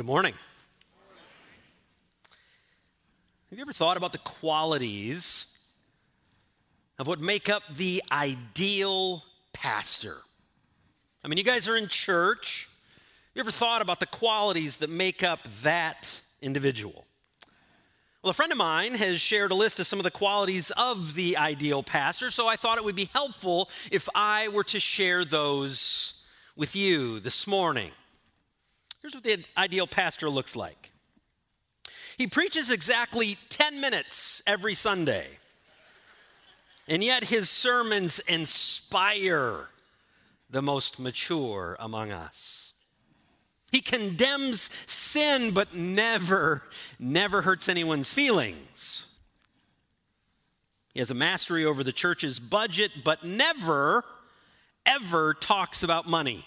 Good morning. Have you ever thought about the qualities of what make up the ideal pastor? I mean, you guys are in church. You ever thought about the qualities that make up that individual? Well, a friend of mine has shared a list of some of the qualities of the ideal pastor, so I thought it would be helpful if I were to share those with you this morning. Here's what the ideal pastor looks like he preaches exactly 10 minutes every Sunday, and yet his sermons inspire the most mature among us. He condemns sin, but never, never hurts anyone's feelings. He has a mastery over the church's budget, but never, ever talks about money.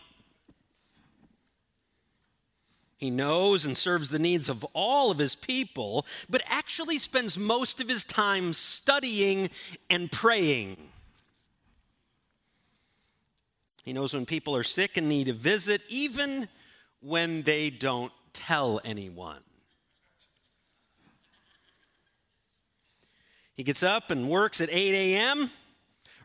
He knows and serves the needs of all of his people, but actually spends most of his time studying and praying. He knows when people are sick and need a visit, even when they don't tell anyone. He gets up and works at 8 a.m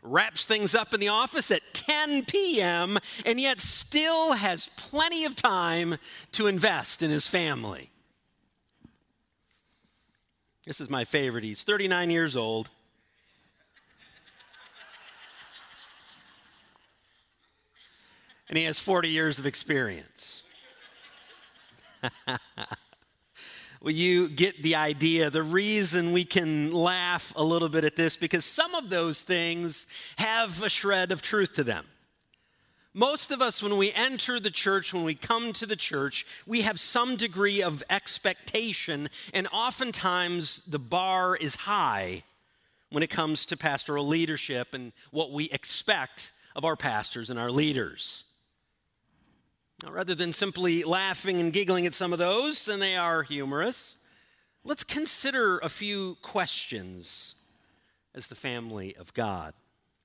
wraps things up in the office at 10 p.m., and yet still has plenty of time to invest in his family. This is my favorite. He's 39 years old. And he has 40 years of experience. Well, you get the idea. The reason we can laugh a little bit at this because some of those things have a shred of truth to them. Most of us, when we enter the church, when we come to the church, we have some degree of expectation, and oftentimes the bar is high when it comes to pastoral leadership and what we expect of our pastors and our leaders. Now, rather than simply laughing and giggling at some of those, and they are humorous, let's consider a few questions as the family of God.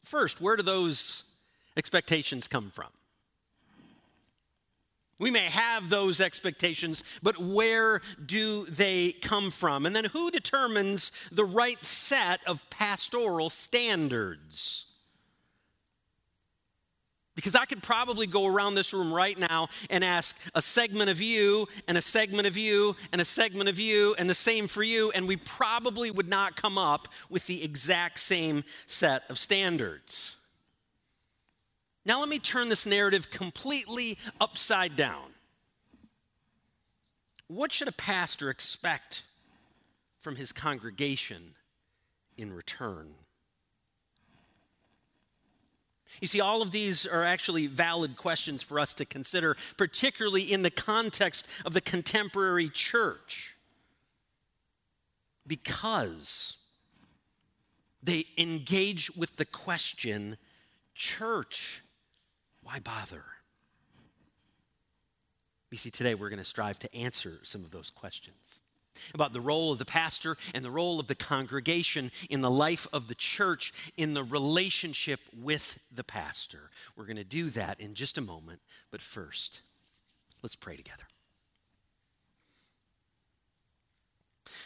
First, where do those expectations come from? We may have those expectations, but where do they come from? And then who determines the right set of pastoral standards? Because I could probably go around this room right now and ask a segment of you, and a segment of you, and a segment of you, and the same for you, and we probably would not come up with the exact same set of standards. Now, let me turn this narrative completely upside down. What should a pastor expect from his congregation in return? You see, all of these are actually valid questions for us to consider, particularly in the context of the contemporary church, because they engage with the question church, why bother? You see, today we're going to strive to answer some of those questions about the role of the pastor and the role of the congregation in the life of the church in the relationship with the pastor. We're going to do that in just a moment, but first, let's pray together.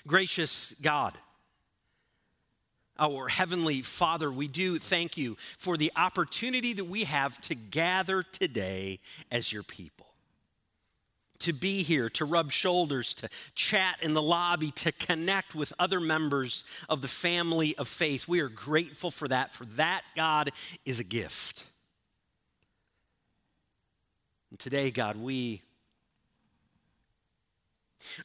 Gracious God, our Heavenly Father, we do thank you for the opportunity that we have to gather today as your people to be here, to rub shoulders, to chat in the lobby, to connect with other members of the family of faith. We are grateful for that, for that, God, is a gift. And today, God, we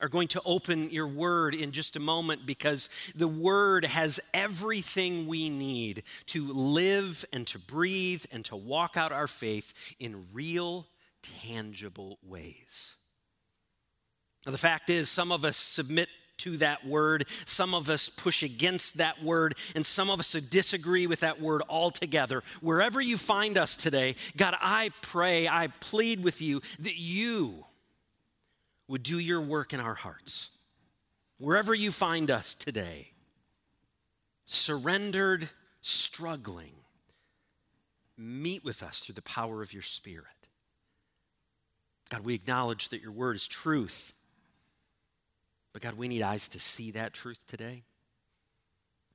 are going to open your word in just a moment because the word has everything we need to live and to breathe and to walk out our faith in real, tangible ways. The fact is, some of us submit to that word, some of us push against that word, and some of us disagree with that word altogether. Wherever you find us today, God, I pray, I plead with you that you would do your work in our hearts. Wherever you find us today, surrendered, struggling, meet with us through the power of your Spirit. God, we acknowledge that your word is truth. But God, we need eyes to see that truth today.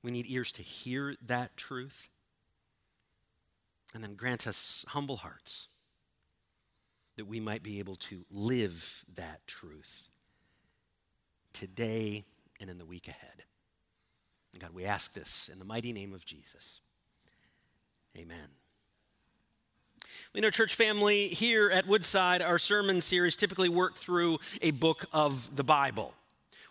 We need ears to hear that truth. And then grant us humble hearts that we might be able to live that truth today and in the week ahead. And God, we ask this in the mighty name of Jesus. Amen. We know, church family, here at Woodside, our sermon series typically work through a book of the Bible.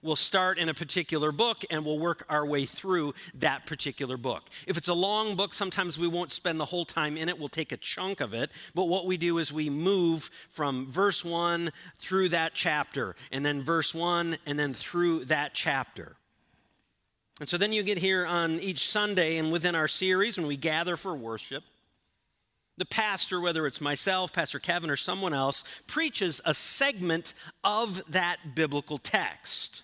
We'll start in a particular book and we'll work our way through that particular book. If it's a long book, sometimes we won't spend the whole time in it. We'll take a chunk of it. But what we do is we move from verse 1 through that chapter, and then verse 1, and then through that chapter. And so then you get here on each Sunday and within our series when we gather for worship. The pastor, whether it's myself, Pastor Kevin, or someone else, preaches a segment of that biblical text.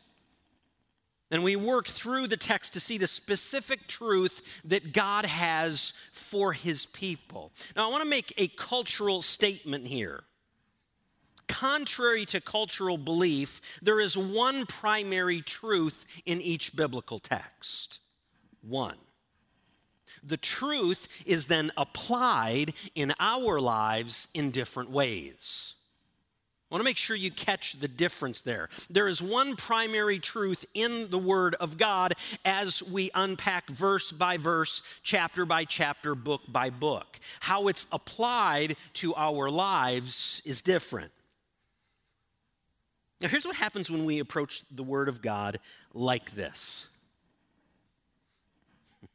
And we work through the text to see the specific truth that God has for his people. Now, I want to make a cultural statement here. Contrary to cultural belief, there is one primary truth in each biblical text. One. The truth is then applied in our lives in different ways. I want to make sure you catch the difference there. There is one primary truth in the Word of God as we unpack verse by verse, chapter by chapter, book by book. How it's applied to our lives is different. Now, here's what happens when we approach the Word of God like this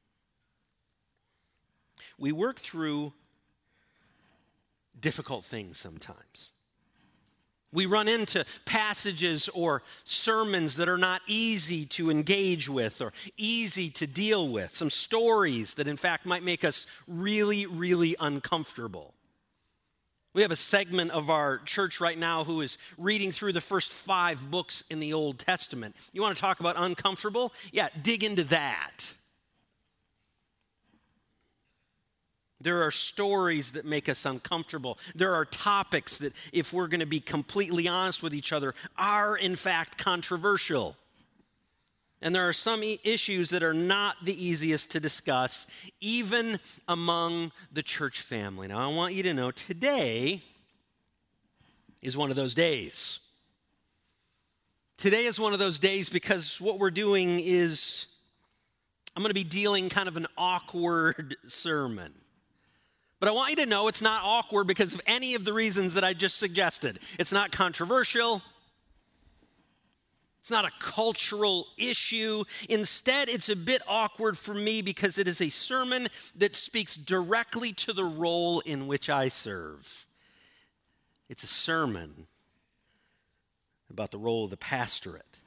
we work through difficult things sometimes. We run into passages or sermons that are not easy to engage with or easy to deal with, some stories that, in fact, might make us really, really uncomfortable. We have a segment of our church right now who is reading through the first five books in the Old Testament. You want to talk about uncomfortable? Yeah, dig into that. There are stories that make us uncomfortable. There are topics that, if we're going to be completely honest with each other, are in fact controversial. And there are some issues that are not the easiest to discuss, even among the church family. Now, I want you to know today is one of those days. Today is one of those days because what we're doing is I'm going to be dealing kind of an awkward sermon. But I want you to know it's not awkward because of any of the reasons that I just suggested. It's not controversial. It's not a cultural issue. Instead, it's a bit awkward for me because it is a sermon that speaks directly to the role in which I serve. It's a sermon about the role of the pastorate.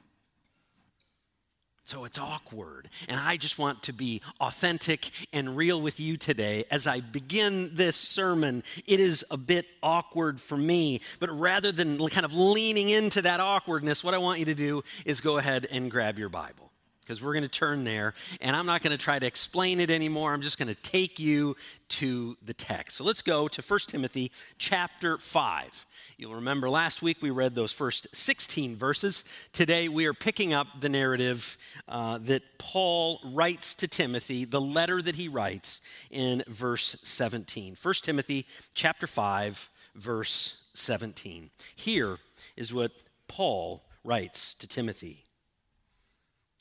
So it's awkward. And I just want to be authentic and real with you today. As I begin this sermon, it is a bit awkward for me. But rather than kind of leaning into that awkwardness, what I want you to do is go ahead and grab your Bible because we're going to turn there and I'm not going to try to explain it anymore. I'm just going to take you to the text. So let's go to 1 Timothy chapter 5. You'll remember last week we read those first 16 verses. Today we are picking up the narrative uh, that Paul writes to Timothy, the letter that he writes in verse 17. 1 Timothy chapter 5, verse 17. Here is what Paul writes to Timothy.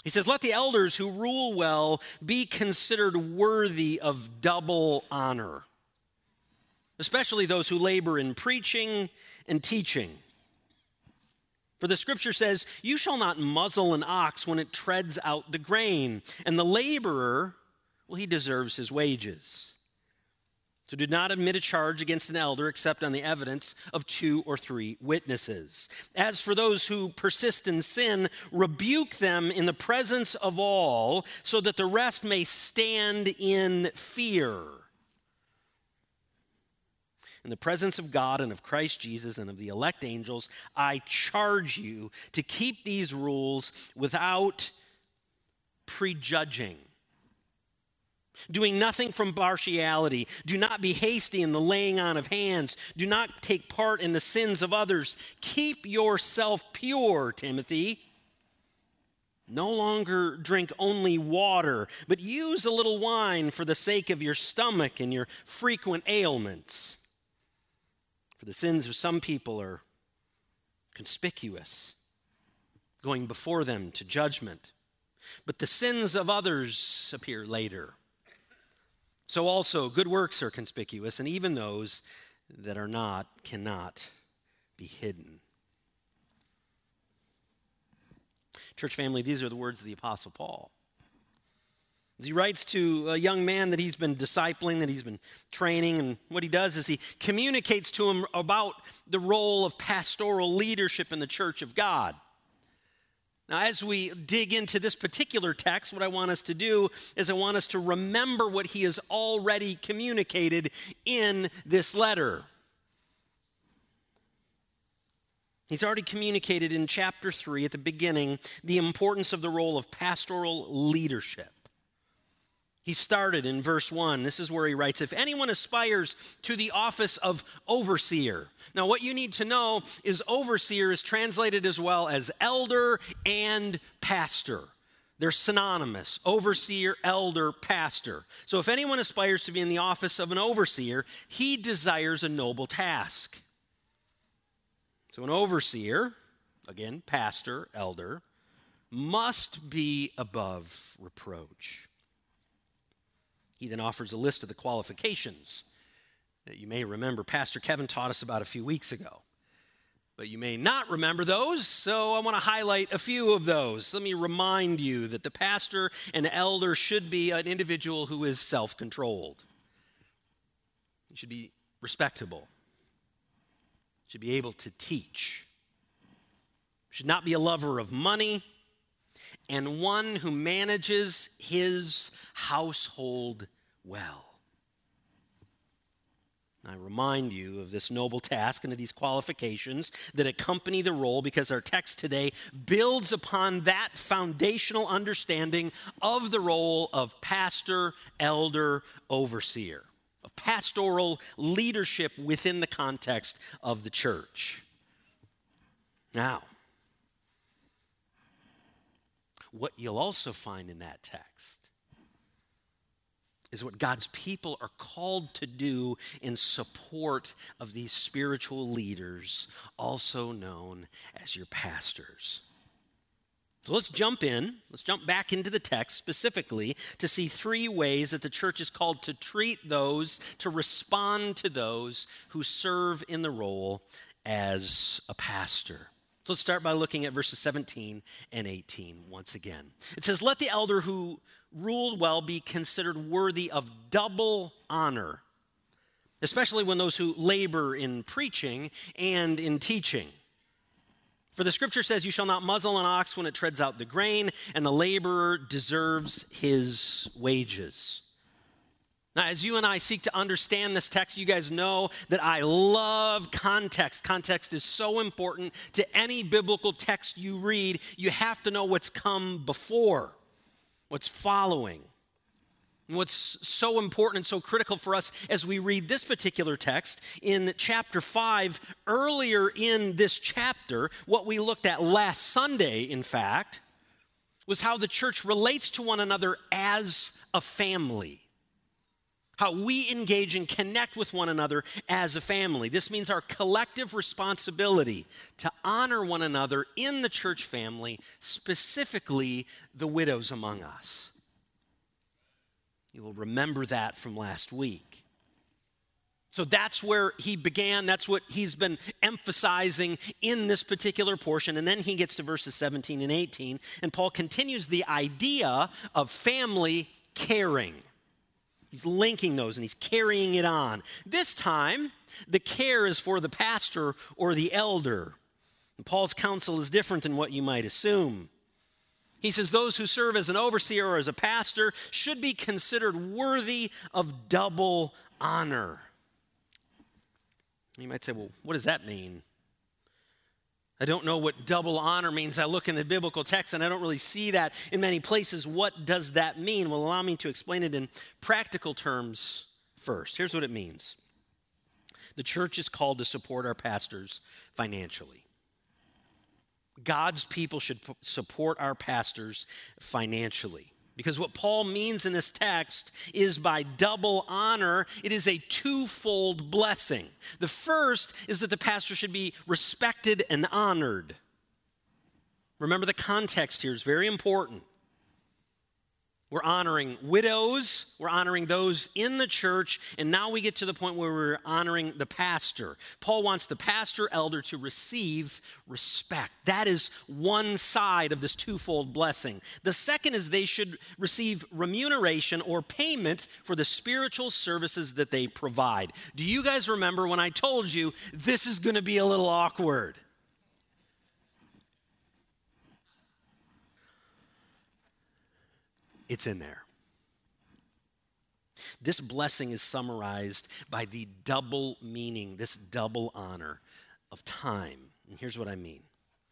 He says, Let the elders who rule well be considered worthy of double honor, especially those who labor in preaching and teaching. For the scripture says, You shall not muzzle an ox when it treads out the grain, and the laborer, well, he deserves his wages. So do not admit a charge against an elder except on the evidence of two or three witnesses. As for those who persist in sin, rebuke them in the presence of all, so that the rest may stand in fear in the presence of God and of Christ Jesus and of the elect angels, I charge you to keep these rules without prejudging. Doing nothing from partiality. Do not be hasty in the laying on of hands. Do not take part in the sins of others. Keep yourself pure, Timothy. No longer drink only water, but use a little wine for the sake of your stomach and your frequent ailments. For the sins of some people are conspicuous, going before them to judgment, but the sins of others appear later. So also, good works are conspicuous, and even those that are not cannot be hidden. Church family, these are the words of the Apostle Paul. As he writes to a young man that he's been discipling, that he's been training, and what he does is he communicates to him about the role of pastoral leadership in the church of God. Now, as we dig into this particular text, what I want us to do is I want us to remember what he has already communicated in this letter. He's already communicated in chapter 3 at the beginning the importance of the role of pastoral leadership. He started in verse 1. This is where he writes If anyone aspires to the office of overseer. Now, what you need to know is overseer is translated as well as elder and pastor. They're synonymous overseer, elder, pastor. So, if anyone aspires to be in the office of an overseer, he desires a noble task. So, an overseer, again, pastor, elder, must be above reproach. He then offers a list of the qualifications that you may remember Pastor Kevin taught us about a few weeks ago. But you may not remember those, so I want to highlight a few of those. Let me remind you that the pastor and elder should be an individual who is self controlled. He should be respectable, should be able to teach, should not be a lover of money, and one who manages his household well. I remind you of this noble task and of these qualifications that accompany the role because our text today builds upon that foundational understanding of the role of pastor, elder, overseer, of pastoral leadership within the context of the church. Now, what you'll also find in that text is what God's people are called to do in support of these spiritual leaders, also known as your pastors. So let's jump in. Let's jump back into the text specifically to see three ways that the church is called to treat those, to respond to those who serve in the role as a pastor. So let's start by looking at verses 17 and 18 once again. It says, Let the elder who ruled well be considered worthy of double honor, especially when those who labor in preaching and in teaching. For the scripture says, You shall not muzzle an ox when it treads out the grain, and the laborer deserves his wages. Now, as you and I seek to understand this text, you guys know that I love context. Context is so important to any biblical text you read. You have to know what's come before, what's following. And what's so important and so critical for us as we read this particular text in chapter 5, earlier in this chapter, what we looked at last Sunday, in fact, was how the church relates to one another as a family how we engage and connect with one another as a family. This means our collective responsibility to honor one another in the church family, specifically the widows among us. You will remember that from last week. So that's where he began. That's what he's been emphasizing in this particular portion. And then he gets to verses 17 and 18, and Paul continues the idea of family caring. He's linking those and he's carrying it on. This time, the care is for the pastor or the elder. And Paul's counsel is different than what you might assume. He says those who serve as an overseer or as a pastor should be considered worthy of double honor. You might say, well, what does that mean? I don't know what double honor means. I look in the biblical text and I don't really see that in many places. What does that mean? Well, allow me to explain it in practical terms first. Here's what it means the church is called to support our pastors financially. God's people should support our pastors financially. Because what Paul means in this text is by double honor, it is a twofold blessing. The first is that the pastor should be respected and honored. Remember, the context here is very important. We're honoring widows, we're honoring those in the church, and now we get to the point where we're honoring the pastor. Paul wants the pastor elder to receive respect. That is one side of this twofold blessing. The second is they should receive remuneration or payment for the spiritual services that they provide. Do you guys remember when I told you this is going to be a little awkward? It's in there. This blessing is summarized by the double meaning, this double honor of time. And here's what I mean.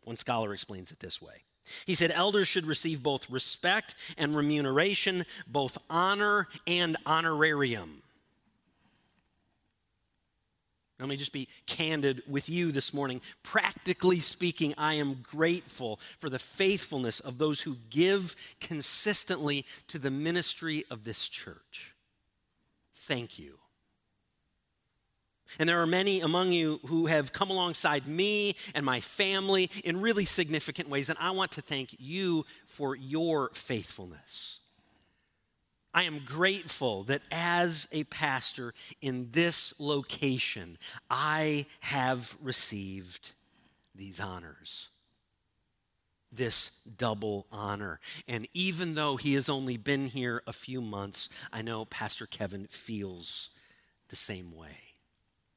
One scholar explains it this way. He said elders should receive both respect and remuneration, both honor and honorarium. Let me just be candid with you this morning. Practically speaking, I am grateful for the faithfulness of those who give consistently to the ministry of this church. Thank you. And there are many among you who have come alongside me and my family in really significant ways, and I want to thank you for your faithfulness. I am grateful that as a pastor in this location, I have received these honors, this double honor. And even though he has only been here a few months, I know Pastor Kevin feels the same way.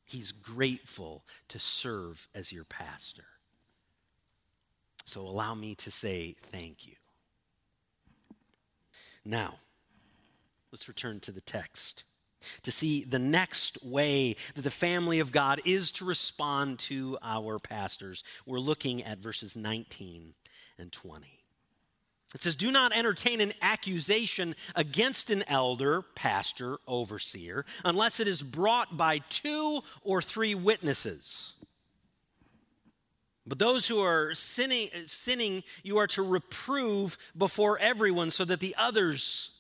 He's grateful to serve as your pastor. So allow me to say thank you. Now, Let's return to the text to see the next way that the family of God is to respond to our pastors. We're looking at verses 19 and 20. It says, Do not entertain an accusation against an elder, pastor, overseer, unless it is brought by two or three witnesses. But those who are sinning, sinning, you are to reprove before everyone so that the others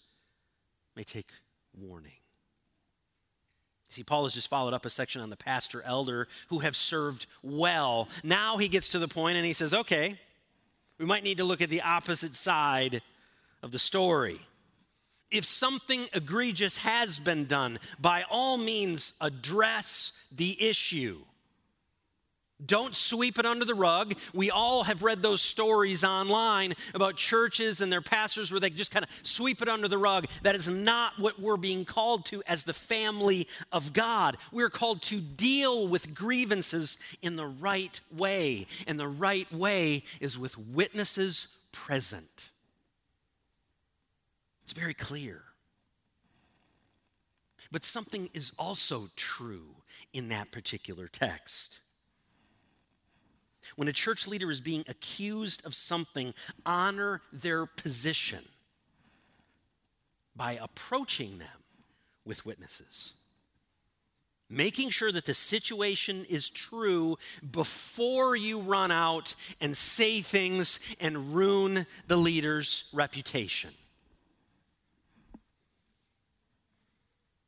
may take warning. See, Paul has just followed up a section on the pastor elder who have served well. Now he gets to the point and he says, okay, we might need to look at the opposite side of the story. If something egregious has been done, by all means address the issue. Don't sweep it under the rug. We all have read those stories online about churches and their pastors where they just kind of sweep it under the rug. That is not what we're being called to as the family of God. We're called to deal with grievances in the right way. And the right way is with witnesses present. It's very clear. But something is also true in that particular text. When a church leader is being accused of something, honor their position by approaching them with witnesses. Making sure that the situation is true before you run out and say things and ruin the leader's reputation.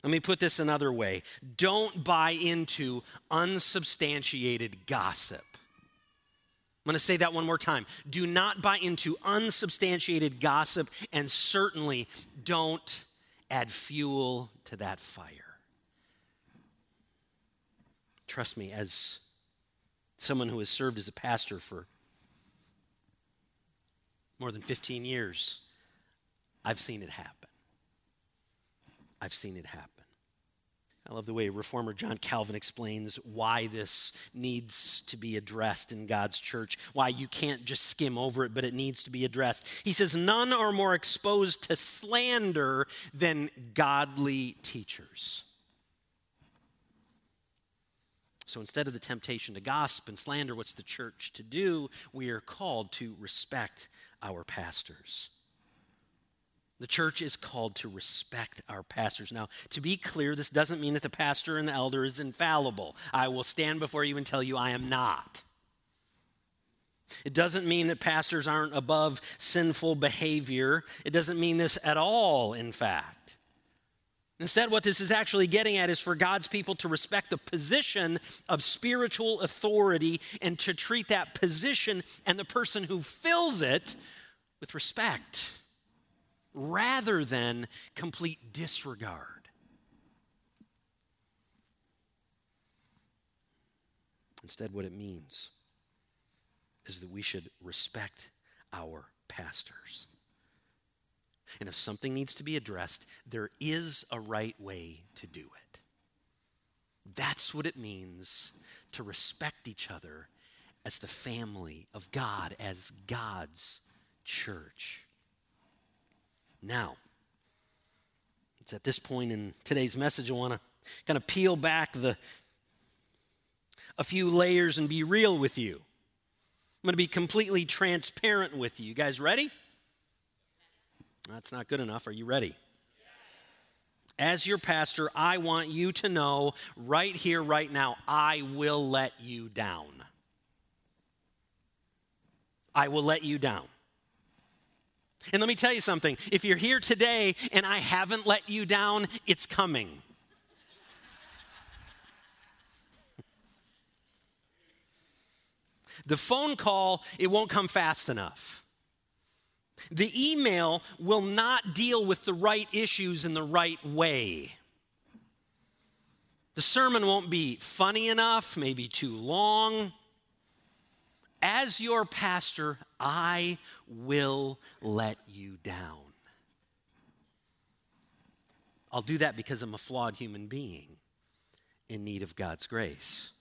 Let me put this another way don't buy into unsubstantiated gossip. I'm going to say that one more time. Do not buy into unsubstantiated gossip, and certainly don't add fuel to that fire. trust me, as someone who has served as a pastor for more than 15 years, I've seen it happen. I've seen it happen. I love the way reformer John Calvin explains why this needs to be addressed in God's church, why you can't just skim over it, but it needs to be addressed. He says, None are more exposed to slander than godly teachers. So instead of the temptation to gossip and slander, what's the church to do? We are called to respect our pastors. The church is called to respect our pastors. Now, to be clear, this doesn't mean that the pastor and the elder is infallible. I will stand before you and tell you I am not. It doesn't mean that pastors aren't above sinful behavior. It doesn't mean this at all, in fact. Instead, what this is actually getting at is for God's people to respect the position of spiritual authority and to treat that position and the person who fills it with respect rather than complete disregard. Instead, what it means is that we should respect our pastors. And if something needs to be addressed, there is a right way to do it. That's what it means to respect each other as the family of God, as God's church. Now, it's at this point in today's message I want to kind of peel back the a few layers and be real with you. I'm going to be completely transparent with you. You guys ready? That's not good enough. Are you ready? As your pastor, I want you to know right here, right now, I will let you down. I will let you down. And let me tell you something if you're here today and I haven't let you down, it's coming. the phone call, it won't come fast enough. The email will not deal with the right issues in the right way. The sermon won't be funny enough, maybe too long. As your pastor, I will let you down. I'll do that because I'm a flawed human being in need of God's grace.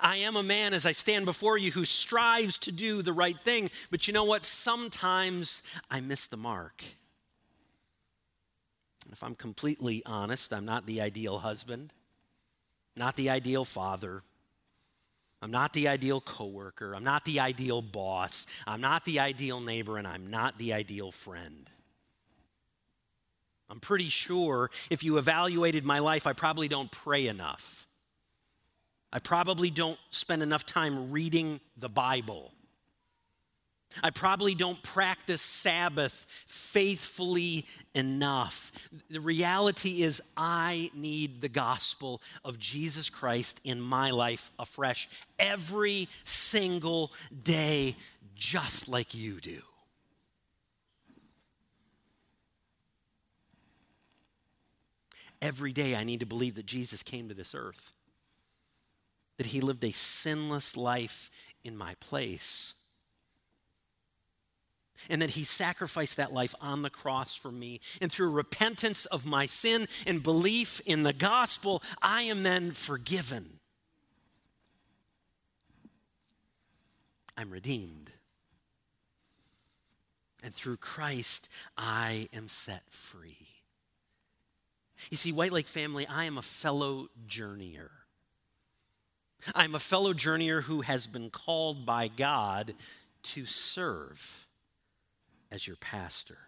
I am a man as I stand before you who strives to do the right thing, but you know what? Sometimes I miss the mark. If I'm completely honest, I'm not the ideal husband, not the ideal father, I'm not the ideal coworker. I'm not the ideal boss. I'm not the ideal neighbor, and I'm not the ideal friend. I'm pretty sure if you evaluated my life, I probably don't pray enough. I probably don't spend enough time reading the Bible. I probably don't practice Sabbath faithfully enough. The reality is, I need the gospel of Jesus Christ in my life afresh every single day, just like you do. Every day, I need to believe that Jesus came to this earth, that he lived a sinless life in my place and that he sacrificed that life on the cross for me. And through repentance of my sin and belief in the gospel, I am then forgiven. I'm redeemed. And through Christ, I am set free. You see, White Lake family, I am a fellow journeyer. I'm a fellow journeyer who has been called by God to serve as your pastor.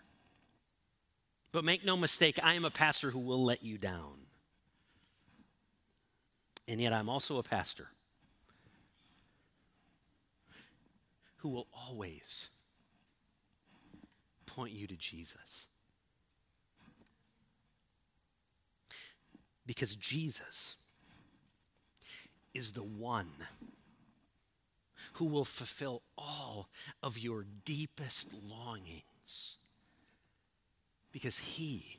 But make no mistake, I am a pastor who will let you down. And yet, I'm also a pastor who will always point you to Jesus. Because Jesus is the one who will fulfill all of your deepest longings. Because He,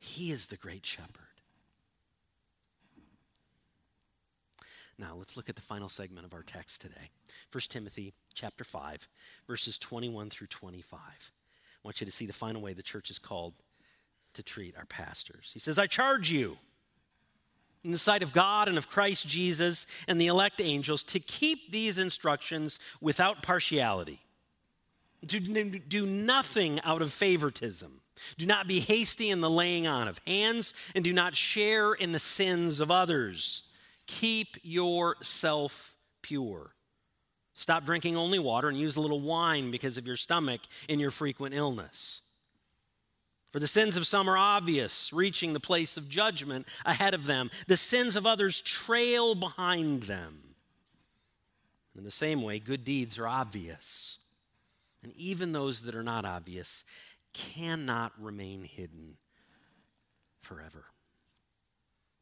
He is the great shepherd. Now, let's look at the final segment of our text today. 1 Timothy chapter 5, verses 21 through 25. I want you to see the final way the church is called to treat our pastors. He says, I charge you in the sight of God and of Christ Jesus and the elect angels to keep these instructions without partiality. To do nothing out of favoritism. Do not be hasty in the laying on of hands, and do not share in the sins of others keep yourself pure. Stop drinking only water and use a little wine because of your stomach in your frequent illness. For the sins of some are obvious, reaching the place of judgment ahead of them. The sins of others trail behind them. In the same way, good deeds are obvious. And even those that are not obvious cannot remain hidden forever.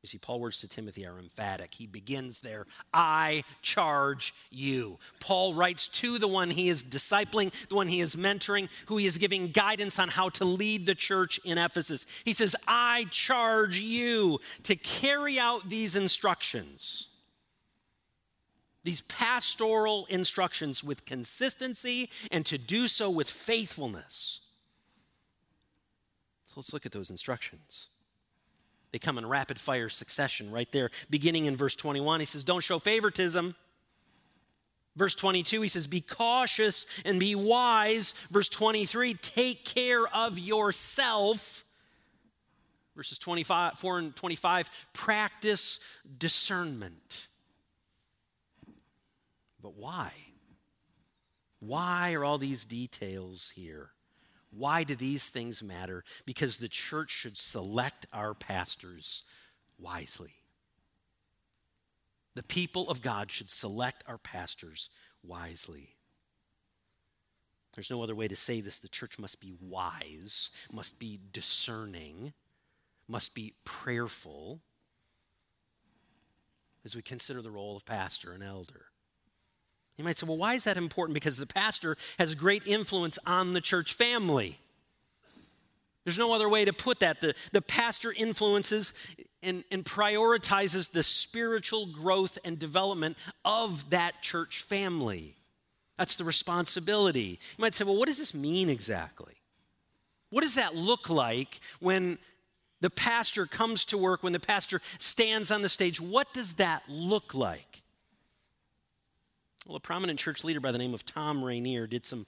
You see, Paul's words to Timothy are emphatic. He begins there, I charge you. Paul writes to the one he is discipling, the one he is mentoring, who he is giving guidance on how to lead the church in Ephesus. He says, I charge you to carry out these instructions, these pastoral instructions with consistency, and to do so with faithfulness. So let's look at those instructions. They come in rapid fire succession right there, beginning in verse 21. He says, Don't show favoritism. Verse 22, he says, Be cautious and be wise. Verse 23, take care of yourself. Verses 25, 4 and 25, practice discernment. But why? Why are all these details here? Why do these things matter? Because the church should select our pastors wisely. The people of God should select our pastors wisely. There's no other way to say this. The church must be wise, must be discerning, must be prayerful as we consider the role of pastor and elder. You might say, well, why is that important? Because the pastor has great influence on the church family. There's no other way to put that. The, the pastor influences and, and prioritizes the spiritual growth and development of that church family. That's the responsibility. You might say, well, what does this mean exactly? What does that look like when the pastor comes to work, when the pastor stands on the stage? What does that look like? Well, a prominent church leader by the name of Thom Rainer did some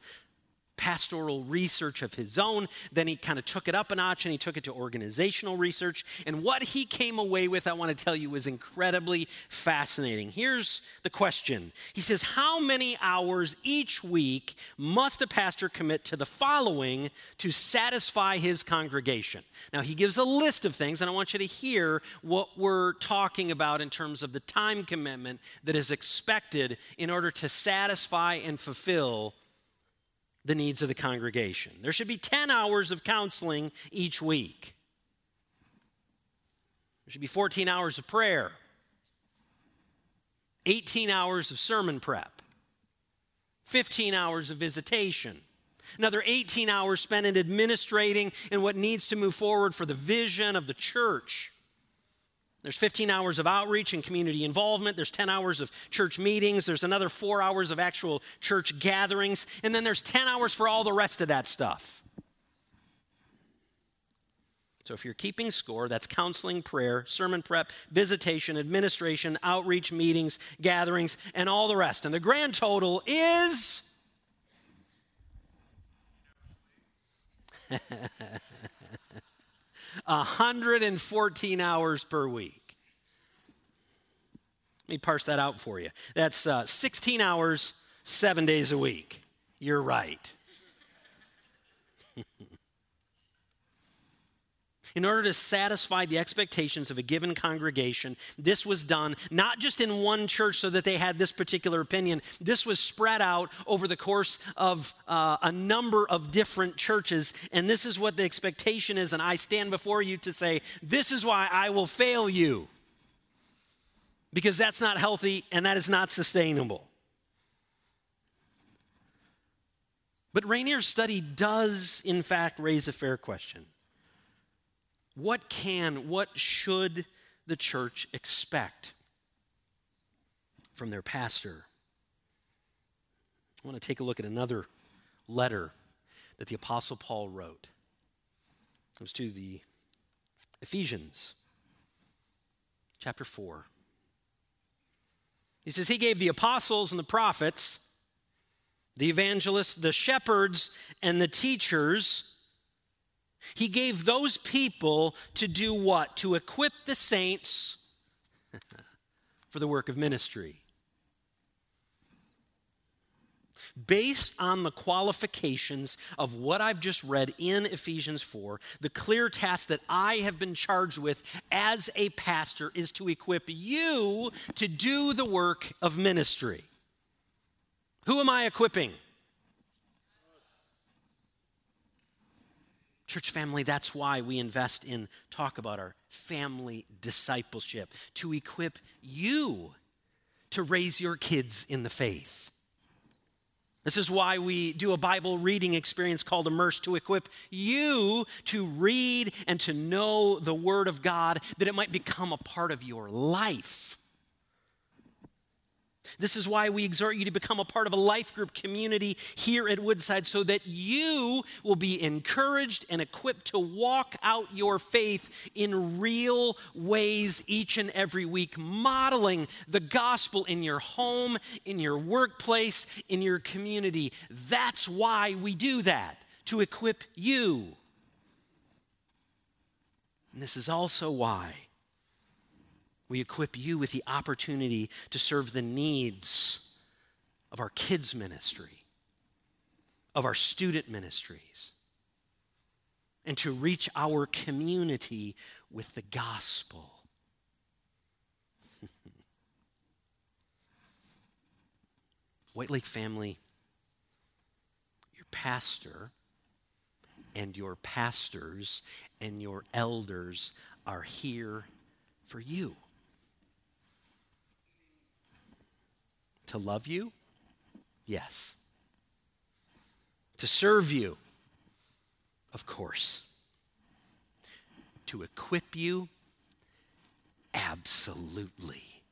pastoral research of his own. Then he kind of took it up a notch and he took it to organizational research. And what he came away with, I want to tell you, was incredibly fascinating. Here's the question He says, How many hours each week must a pastor commit to the following to satisfy his congregation? Now, he gives a list of things, and I want you to hear what we're talking about in terms of the time commitment that is expected in order to satisfy and fulfill the needs of the congregation. There should be 10 hours of counseling each week. There should be 14 hours of prayer, 18 hours of sermon prep, 15 hours of visitation, another 18 hours spent in administrating and what needs to move forward for the vision of the church. There's 15 hours of outreach and community involvement. There's 10 hours of church meetings. There's another four hours of actual church gatherings. And then there's 10 hours for all the rest of that stuff. So if you're keeping score, that's counseling, prayer, sermon prep, visitation, administration, outreach, meetings, gatherings, and all the rest. And the grand total is. 114 hours per week. Let me parse that out for you. That's uh, 16 hours, seven days a week. You're right. In order to satisfy the expectations of a given congregation, this was done not just in one church so that they had this particular opinion. This was spread out over the course of uh, a number of different churches. And this is what the expectation is. And I stand before you to say, this is why I will fail you. Because that's not healthy and that is not sustainable. But Rainer's study does, in fact, raise a fair question. What can, what should the church expect? from their pastor. I want to take a look at another letter that the Apostle Paul wrote. It was to the Ephesians, chapter 4. He says, He gave the apostles and the prophets, the evangelists, the shepherds, and the teachers. He gave those people to do what? To equip the saints for the work of ministry based on the qualifications of what I've just read in Ephesians 4, the clear task that I have been charged with as a pastor is to equip you to do the work of ministry. Who am I equipping? Church family, that's why we invest in talk about our family discipleship, to equip you to raise your kids in the faith. This is why we do a Bible reading experience called Immerse to equip you to read and to know the Word of God, that it might become a part of your life. This is why we exhort you to become a part of a life group community here at Woodside so that you will be encouraged and equipped to walk out your faith in real ways each and every week, modeling the gospel in your home, in your workplace, in your community. That's why we do that, to equip you. And this is also why we equip you with the opportunity to serve the needs of our kids' ministry, of our student ministries, and to reach our community with the gospel. White Lake family, your pastor and your pastors and your elders are here for you. To love you? Yes. To serve you? Of course. To equip you? Absolutely.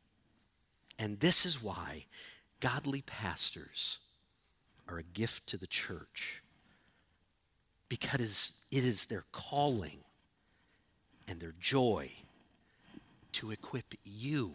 And this is why godly pastors are a gift to the church because it is their calling and their joy to equip you